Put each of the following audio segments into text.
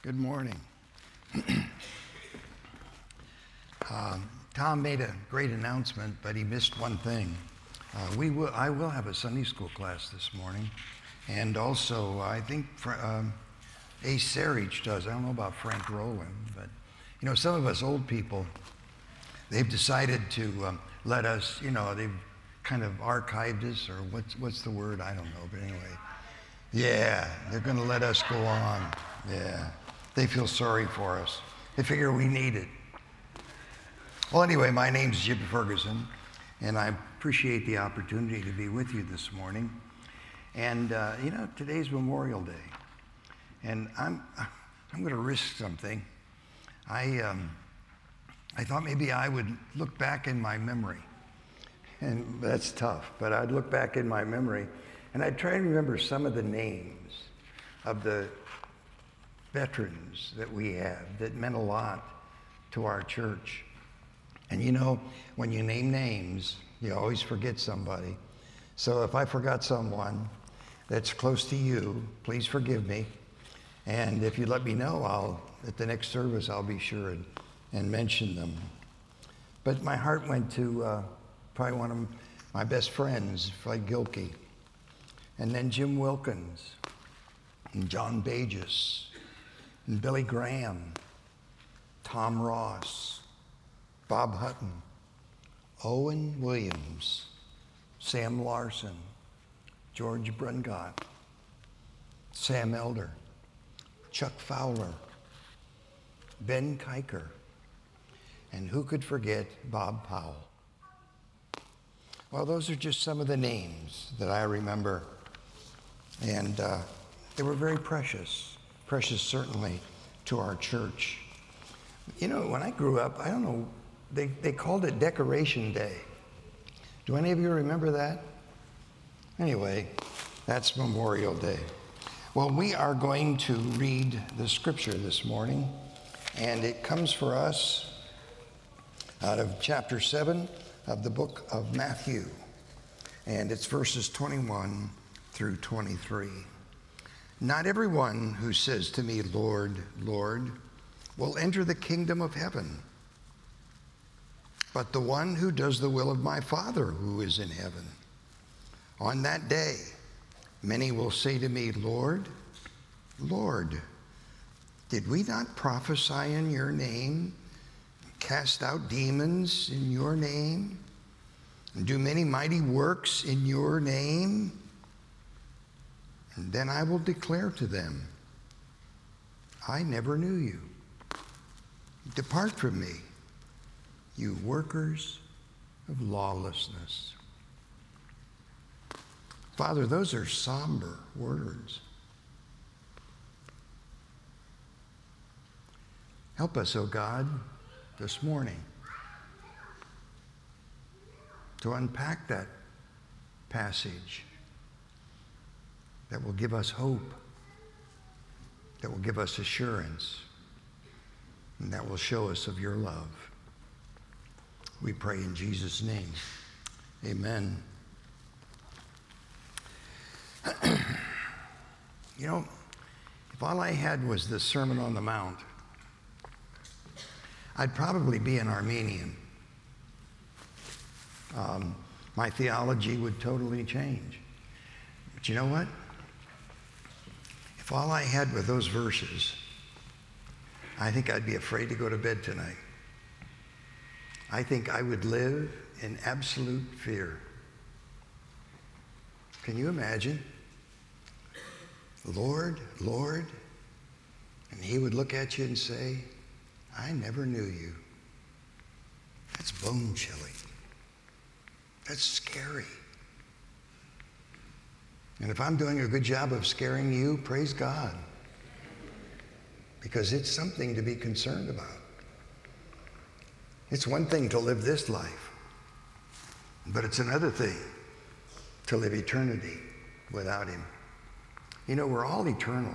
Good morning. uh, Tom made a great announcement, but he missed one thing. Uh, we will, I will have a Sunday school class this morning, and also I think um, Ace Sarich does. I don't know about Frank Rowland, but you know, some of us old people, they've decided to um, let us, you know, they've kind of archived us, or what's, what's the word? I don't know, but anyway. Yeah, they're going to let us go on. Yeah. They feel sorry for us. They figure we need it. Well, anyway, my name's Jim Ferguson, and I appreciate the opportunity to be with you this morning. And, uh, you know, today's Memorial Day, and I'm, I'm going to risk something. I, um, I thought maybe I would look back in my memory. And that's tough, but I'd look back in my memory and I'd try to remember some of the names of the veterans that we have that meant a lot to our church. And you know, when you name names, you always forget somebody. So if I forgot someone that's close to you, please forgive me. And if you let me know, I'll at the next service I'll be sure and, and mention them. But my heart went to uh, probably one of my best friends, Fred Gilkey, and then Jim Wilkins, and John Bages, and Billy Graham, Tom Ross, Bob Hutton, Owen Williams, Sam Larson, George Brungott, Sam Elder, Chuck Fowler, Ben Kiker, and who could forget Bob Powell? Well, those are just some of the names that I remember, and uh, they were very precious, precious certainly to our church. You know, when I grew up, I don't know, they, they called it Decoration Day. Do any of you remember that? Anyway, that's Memorial Day. Well, we are going to read the scripture this morning, and it comes for us out of chapter 7 of the book of Matthew, and it's verses 21 through 23. Not everyone who says to me, Lord, Lord, will enter the kingdom of heaven, but the one who does the will of my Father who is in heaven. On that day, many will say to me, Lord, Lord, did we not prophesy in your name, cast out demons in your name, and do many mighty works in your name? And then I will declare to them, I never knew you. Depart from me, you workers of lawlessness. Father, those are somber words. Help us, O oh God, this morning to unpack that passage that will give us hope, that will give us assurance, and that will show us of your love. We pray in Jesus' name. Amen. you know, if all I had was the Sermon on the Mount, I'd probably be an Arminian. Um, my theology would totally change. But you know what? If all I had were those verses, I think I'd be afraid to go to bed tonight. I think I would live in absolute fear. Can you imagine? Lord, Lord, and he would look at you and say, I never knew you. That's bone chilling. That's scary. And if I'm doing a good job of scaring you, praise God. Because it's something to be concerned about. It's one thing to live this life, but it's another thing to live eternity without Him. You know, we're all eternal.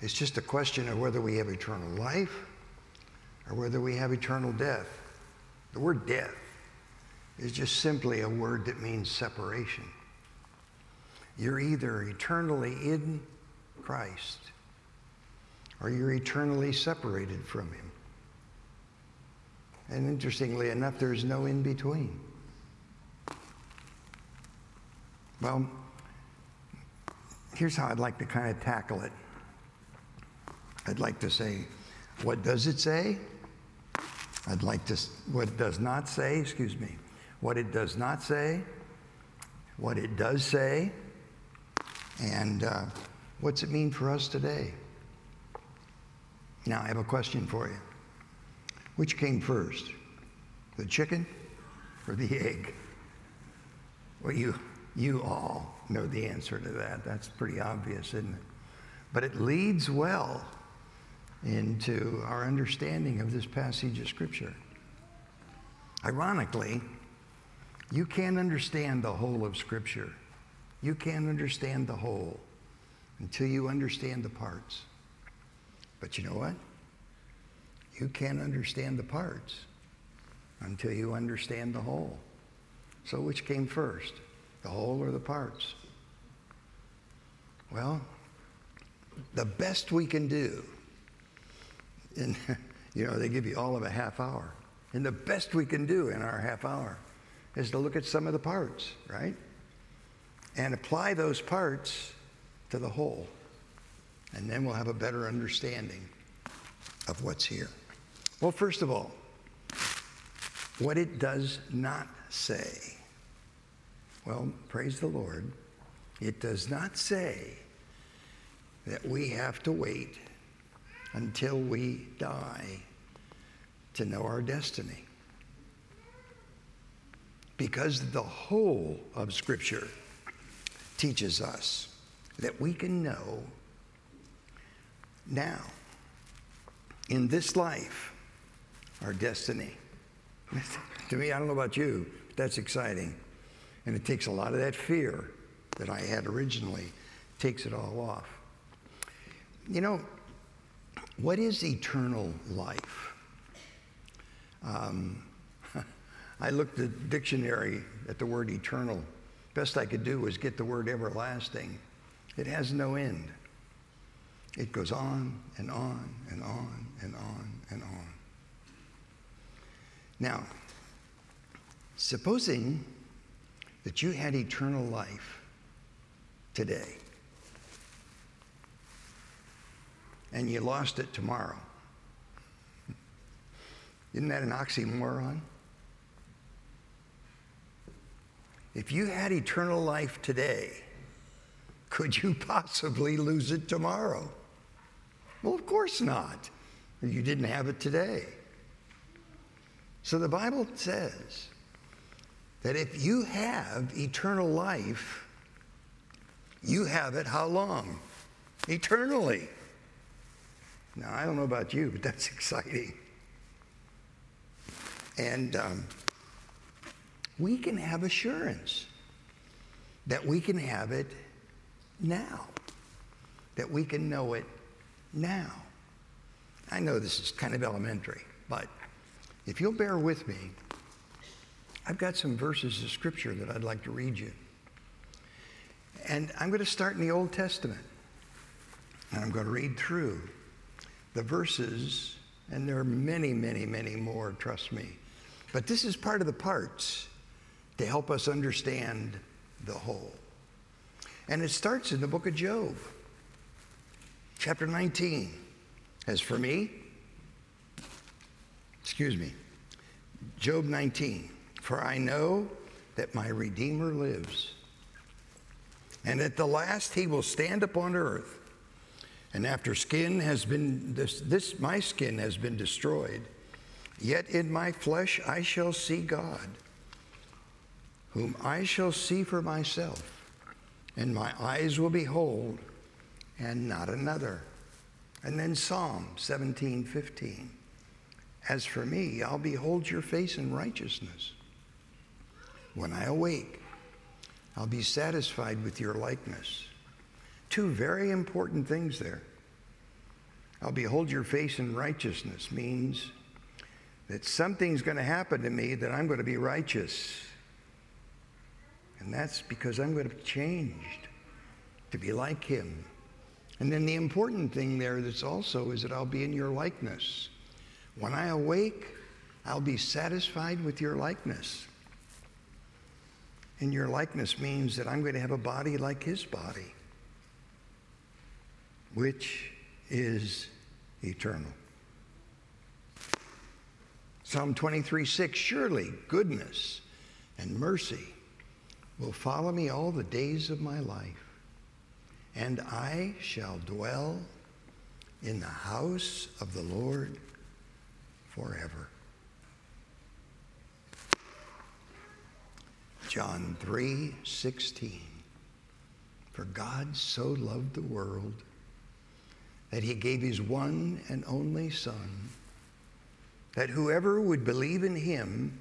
It's just a question of whether we have eternal life or whether we have eternal death. The word death is just simply a word that means separation. You're either eternally in Christ or you're eternally separated from Him. And interestingly enough, there's no in between. Well, here's how I'd like to kind of tackle it. I'd like to say, what does it say? I'd like to, what it does not say, excuse me, what it does not say, what it does say, and uh, what's it mean for us today? Now, I have a question for you. Which came first, the chicken or the egg? Well, you, you all know the answer to that. That's pretty obvious, isn't it? But it leads well into our understanding of this passage of Scripture. Ironically, you can't understand the whole of Scripture. You can't understand the whole until you understand the parts. But you know what? You can't understand the parts until you understand the whole. So, which came first, the whole or the parts? Well, the best we can do and, you know, they give you all of a half hour. And the best we can do in our half hour is to look at some of the parts, right? And apply those parts to the whole. And then we'll have a better understanding of what's here. Well, first of all, what it does not say. Well, praise the Lord. It does not say that we have to wait until we die to know our destiny. Because the whole of Scripture teaches us that we can know now, in this life, our destiny. to me, I don't know about you, but that's exciting. And it takes a lot of that fear that I had originally, takes it all off. You know, what is eternal life? Um, I looked at the dictionary at the word eternal. Best I could do was get the word everlasting. It has no end. It goes on and on and on and on and on. Now, supposing that you had eternal life today, and you lost it tomorrow. Isn't that an oxymoron? If you had eternal life today, could you possibly lose it tomorrow? Well, of course not. You didn't have it today. So the Bible says that if you have eternal life, you have it how long? Eternally. Now, I don't know about you, but that's exciting. And um, we can have assurance that we can have it now, that we can know it now. I know this is kind of elementary, but if you'll bear with me, I've got some verses of scripture that I'd like to read you. And I'm going to start in the Old Testament. And I'm going to read through the verses, and there are many, many, many more, trust me. But this is part of the parts to help us understand the whole. And it starts in the book of Job, chapter 19. As for me, excuse me, Job 19, for I know that my Redeemer lives, and at the last he will stand upon earth. And after skin has been, this, this my skin has been destroyed, yet in my flesh I shall see God, whom I shall see for myself, and my eyes will behold, and not another. And then Psalm 17, 15. As for me, I'll behold your face in righteousness. When I awake, I'll be satisfied with your likeness. Two very important things there. I'll behold your face in righteousness means that something's going to happen to me that I'm going to be righteous. And that's because I'm going to be changed to be like him. And then the important thing there that's also is that I'll be in your likeness. When I awake, I'll be satisfied with your likeness. And your likeness means that I'm going to have a body like his body, which is eternal. Psalm 23 6 Surely goodness and mercy will follow me all the days of my life, and I shall dwell in the house of the Lord forever. John 3 16. For God so loved the world that he gave his one and only Son, that whoever would believe in him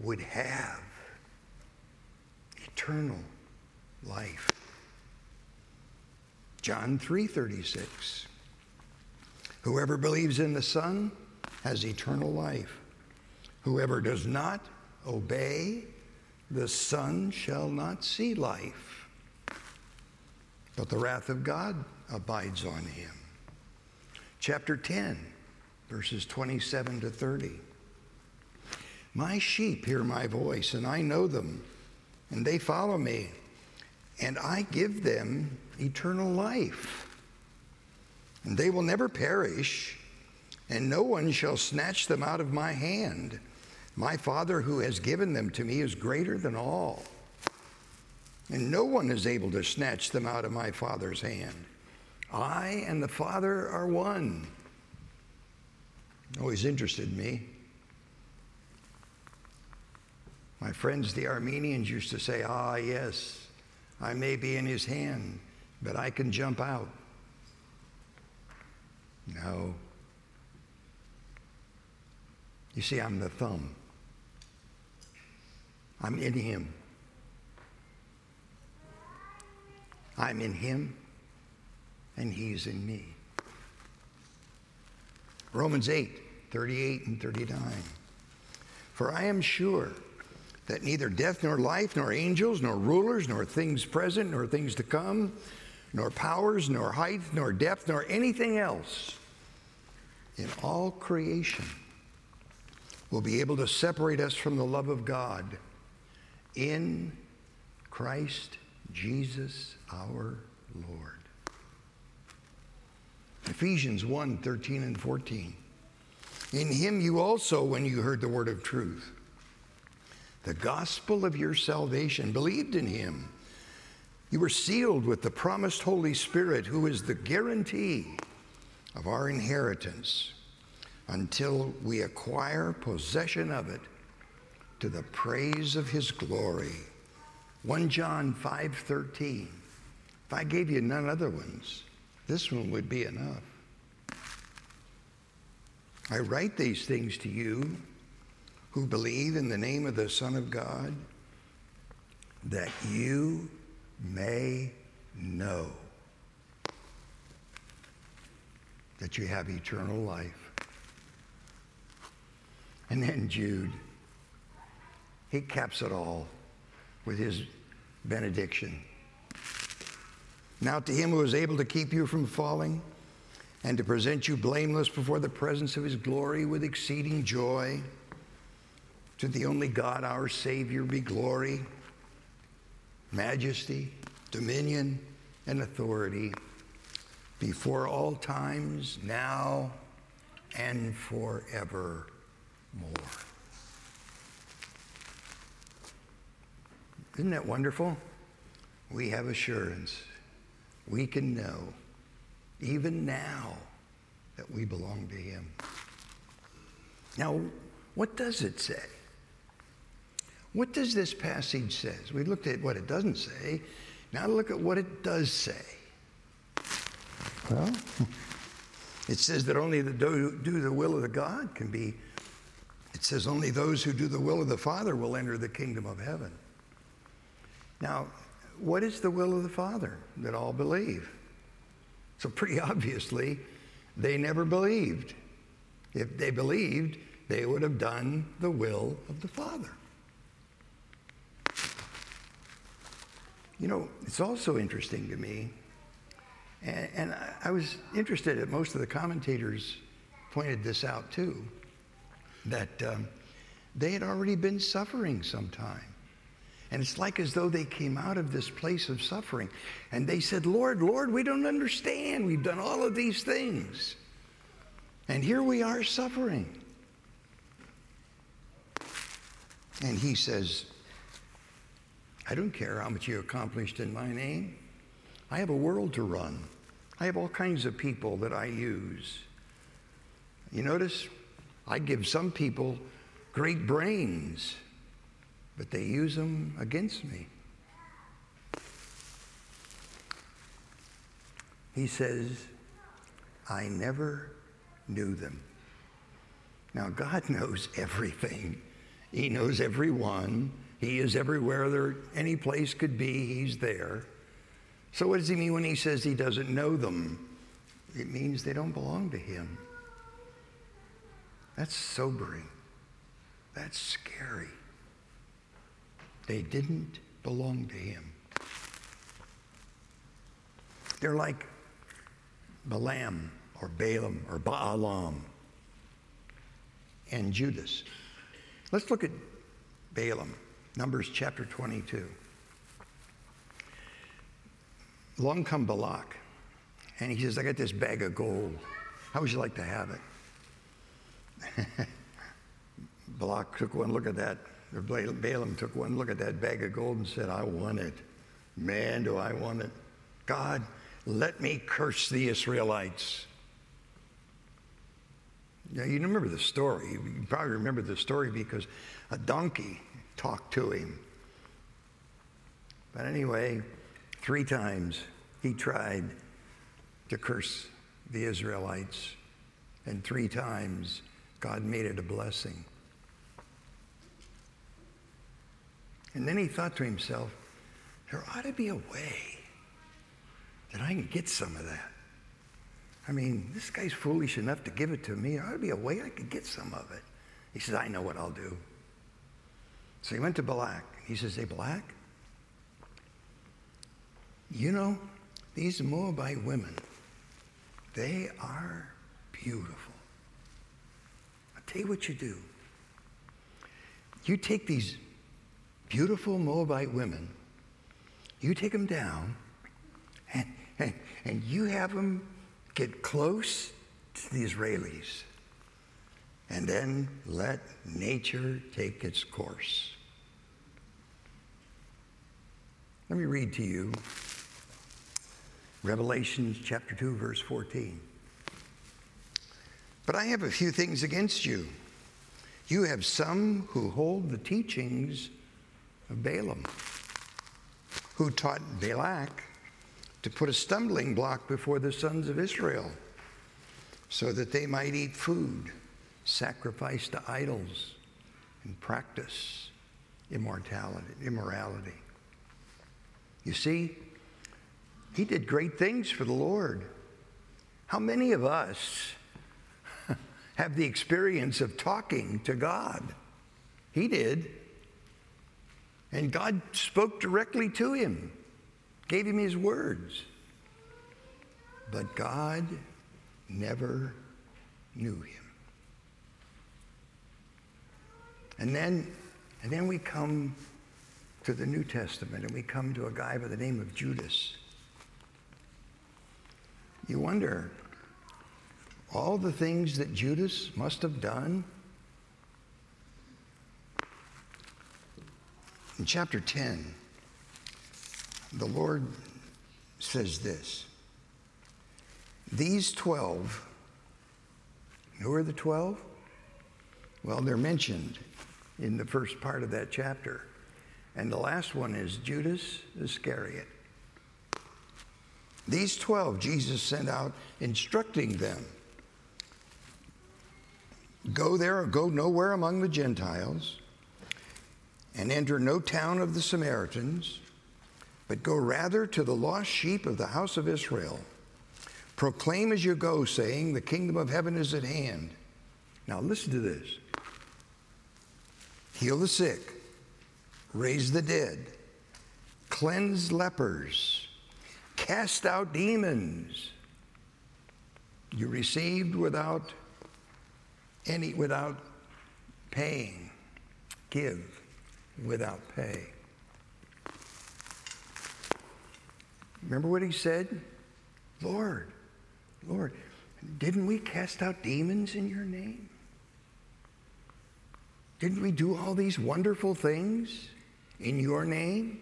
would have eternal life. John 3:36 Whoever believes in the Son has eternal life. Whoever does not obey the Son shall not see life, but the wrath of God abides on him. Chapter 10, verses 27 to 30. My sheep hear my voice, and I know them, and they follow me, and I give them eternal life. And they will never perish, and no one shall snatch them out of my hand. My Father who has given them to me is greater than all, and no one is able to snatch them out of my Father's hand. I and the Father are one. Always interested me. My friends, the Arminians, used to say, Ah, yes, I may be in his hand, but I can jump out. No. You see, I'm the thumb. I'm in him. I'm in him, and he's in me. Romans 8, 38 and 39. For I am sure that neither death nor life, nor angels, nor rulers, nor things present, nor things to come, nor powers, nor height, nor depth, nor anything else in all creation will be able to separate us from the love of God in Christ Jesus our Lord. Ephesians 1 13 and 14. In him you also, when you heard the word of truth, the gospel of your salvation, believed in him. You were sealed with the promised Holy Spirit, who is the guarantee of our inheritance until we acquire possession of it to the praise of his glory. 1 John 5:13. If I gave you none other ones, this one would be enough. I write these things to you who believe in the name of the Son of God, that you may know that you have eternal life. And then Jude he caps it all with his benediction. Now, to him who is able to keep you from falling and to present you blameless before the presence of his glory with exceeding joy, to the only God, our Savior, be glory, majesty, dominion, and authority before all times, now and forevermore. Isn't that wonderful? We have assurance. We can know, even now, that we belong to Him. Now, what does it say? What does this passage say? We looked at what it doesn't say. Now look at what it does say. Well, it says that only the do, do the will of the God can be. It says only those who do the will of the Father will enter the kingdom of heaven. Now, what is the will of the Father? That all believe. So, pretty obviously, they never believed. If they believed, they would have done the will of the Father. You know, it's also interesting to me, And, and I was interested that most of the commentators pointed this out too, that um, they had already been suffering sometime. And it's like as though they came out of this place of suffering and they said, Lord, Lord, we don't understand. We've done all of these things. And here we are suffering. And he says, I don't care how much you accomplished in my name. I have a world to run. I have all kinds of people that I use. You notice, I give some people great brains, but they use them against me. He says, I never knew them. Now, God knows everything. He knows everyone. He is everywhere there any place could be, He's there. So, what does He mean when He says He doesn't know them? It means they don't belong to Him. That's sobering. That's scary. They didn't belong to Him. They're like Balaam or Balaam or Baalam and Judas. Let's look at Balaam, Numbers chapter 22. Long come Balak, and he says, I got this bag of gold. How would you like to have it? Balak took one look at that, or Balaam took one look at that bag of gold and said, I want it. Man, do I want it. God, let me curse the Israelites. Now, you remember the story. You probably remember the story because a donkey talked to him. But anyway, three times he tried to curse the Israelites, and three times God made it a blessing. And then he thought to himself, there ought to be a way that I can get some of that. I mean, this guy's foolish enough to give it to me. There ought to be a way I could get some of it. He says, I know what I'll do. So he went to Balak. He says, Hey, Balak, you know, these Moabite women, they are beautiful. I'll tell you what you do. You take these beautiful Moabite women, you take them down, and, and, and you have them get close to the Israelis, and then let nature take its course. Let me read to you Revelation chapter 2, verse 14. But I have a few things against you. You have some who hold the teachings of Balaam, who taught Balak to put a stumbling block before the sons of Israel so that they might eat food sacrificed to idols and practice immortality, immorality. You see, he did great things for the Lord. How many of us have the experience of talking to God? He did. And God spoke directly to him gave him his words. But God never knew him. And then, and then we come to the New Testament and we come to a guy by the name of Judas. You wonder, all the things that Judas must have done? In chapter 10, the Lord says this These 12, who are the 12? Well, they're mentioned in the first part of that chapter. And the last one is Judas Iscariot. These 12 Jesus sent out instructing them go there or go nowhere among the Gentiles and enter no town of the Samaritans but go rather to the lost sheep of the house of Israel. Proclaim as you go, saying, The kingdom of heaven is at hand. Now listen to this heal the sick, raise the dead, cleanse lepers, cast out demons. You received without any without paying. Give without pay. Remember what he said? Lord, Lord, didn't we cast out demons in your name? Didn't we do all these wonderful things in your name?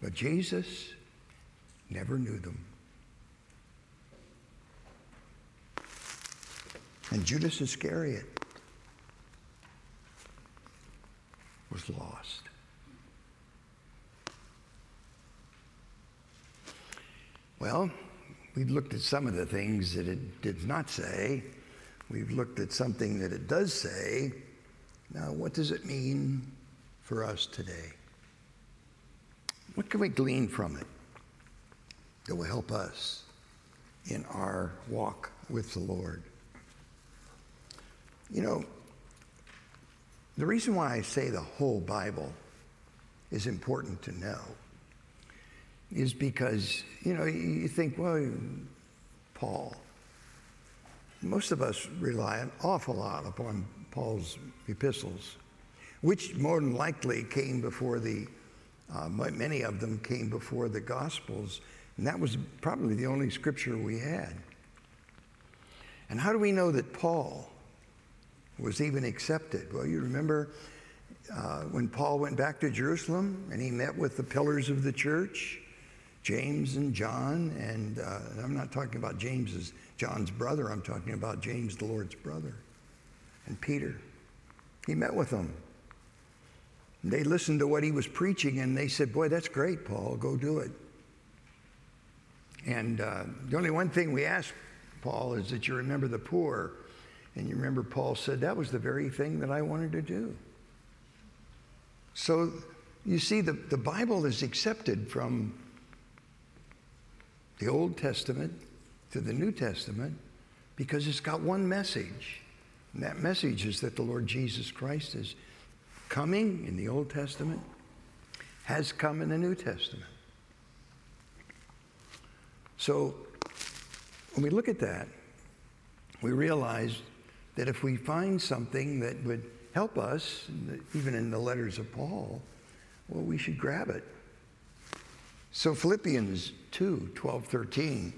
But Jesus never knew them. And Judas Iscariot was lost. Well, we've looked at some of the things that it did not say. We've looked at something that it does say. Now, what does it mean for us today? What can we glean from it that will help us in our walk with the Lord? You know, the reason why I say the whole Bible is important to know is because, you know, you think, well, Paul. Most of us rely an awful lot upon Paul's epistles, which more than likely came before the, uh, many of them came before the Gospels, and that was probably the only scripture we had. And how do we know that Paul was even accepted? Well, you remember uh, when Paul went back to Jerusalem and he met with the pillars of the church, James and John, and uh, I'm not talking about James as John's brother, I'm talking about James, the Lord's brother, and Peter. He met with them. They listened to what he was preaching and they said, Boy, that's great, Paul, go do it. And uh, the only one thing we ask Paul is that you remember the poor. And you remember Paul said, That was the very thing that I wanted to do. So you see, the, the Bible is accepted from the Old Testament to the New Testament because it's got one message. And that message is that the Lord Jesus Christ is coming in the Old Testament, has come in the New Testament. So when we look at that, we realize that if we find something that would help us, even in the letters of Paul, well, we should grab it. So Philippians 2 12, 13.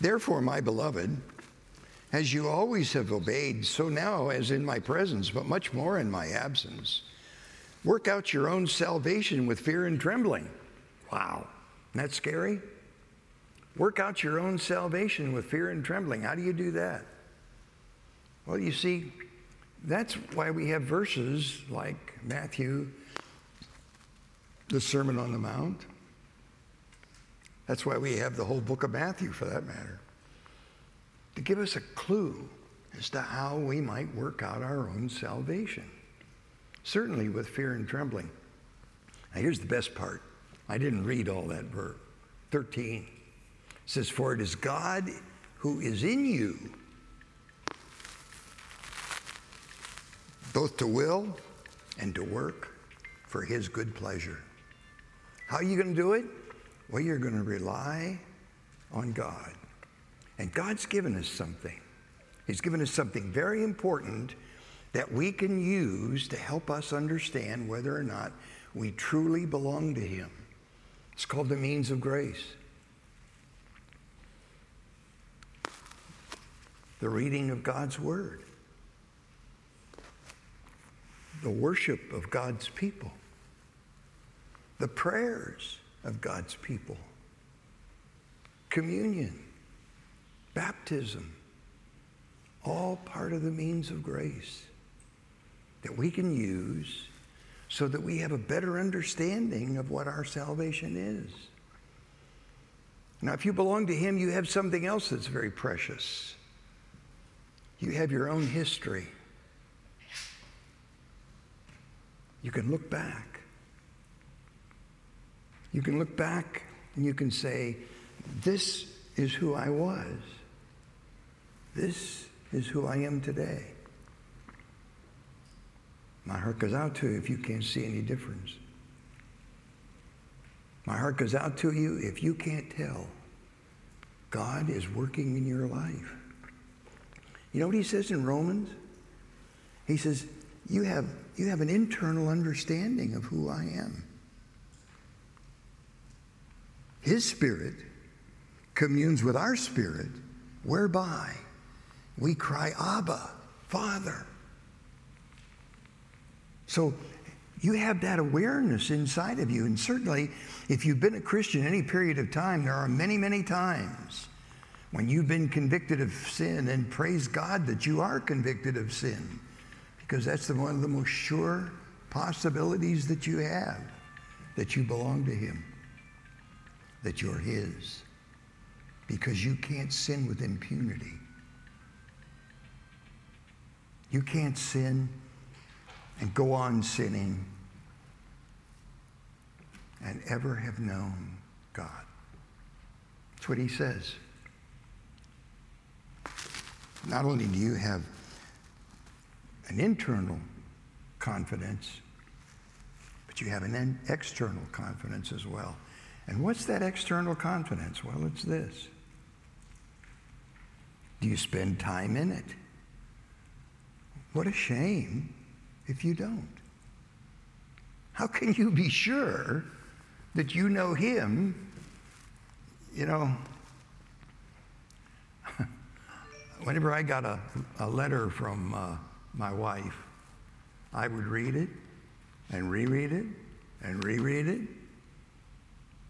Therefore, my beloved, as you always have obeyed, so now as in my presence, but much more in my absence, work out your own salvation with fear and trembling. Wow, isn't that scary? Work out your own salvation with fear and trembling. How do you do that? Well, you see, that's why we have verses like Matthew, the Sermon on the Mount. That's why we have the whole book of Matthew, for that matter, to give us a clue as to how we might work out our own salvation. Certainly with fear and trembling. Now, here's the best part. I didn't read all that verse. 13 it says, For it is God who is in you both to will and to work for his good pleasure. How are you going to do it? Well, you're going to rely on God. And God's given us something. He's given us something very important that we can use to help us understand whether or not we truly belong to Him. It's called the means of grace. The reading of God's Word the worship of God's people, the prayers of God's people, communion, baptism, all part of the means of grace that we can use so that we have a better understanding of what our salvation is. Now, if you belong to Him, you have something else that's very precious. You have your own history. You can look back. You can look back and you can say, This is who I was. This is who I am today. My heart goes out to you if you can't see any difference. My heart goes out to you if you can't tell. God is working in your life. You know what he says in Romans? He says, you have, you have an internal understanding of who I am. His spirit communes with our spirit, whereby we cry, Abba, Father. So you have that awareness inside of you. And certainly, if you've been a Christian any period of time, there are many, many times when you've been convicted of sin, and praise God that you are convicted of sin, because that's the, one of the most sure possibilities that you have that you belong to Him, that you're His, because you can't sin with impunity. You can't sin and go on sinning and ever have known God. That's what he says. Not only do you have an internal confidence, but you have an external confidence as well. And what's that external confidence? Well, it's this. Do you spend time in it? What a shame if you don't. How can you be sure that you know Him? You know, whenever I got a, a letter from uh, my wife, I would read it and reread it and reread it.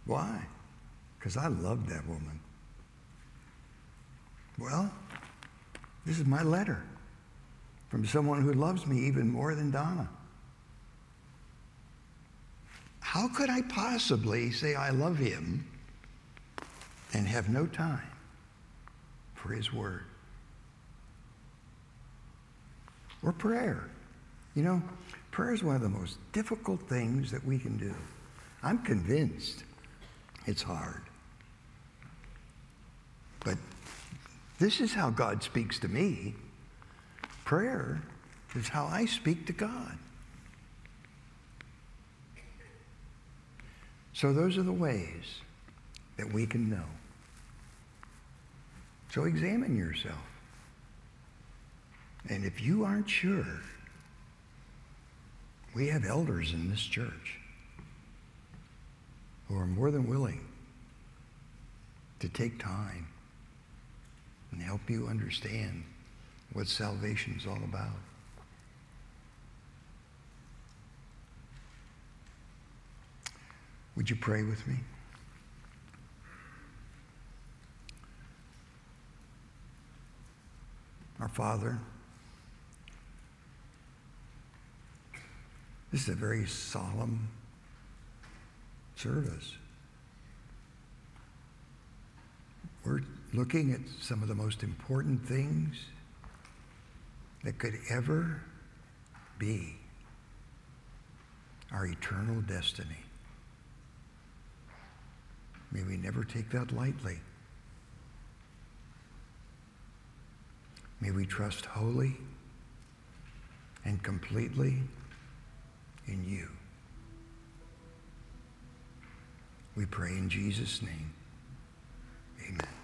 Why? Because I loved that woman. Well, this is my letter from someone who loves me even more than Donna. How could I possibly say I love him and have no time for his word? Or prayer. You know, prayer is one of the most difficult things that we can do. I'm convinced it's hard. But this is how God speaks to me. Prayer is how I speak to God. So, those are the ways that we can know. So, examine yourself. And if you aren't sure, we have elders in this church who are more than willing to take time and help you understand what salvation is all about. Would you pray with me? Our Father, this is a very solemn service. We're looking at some of the most important things that could ever be our eternal destiny. May we never take that lightly. May we trust wholly and completely in you. We pray in Jesus' name. Amen.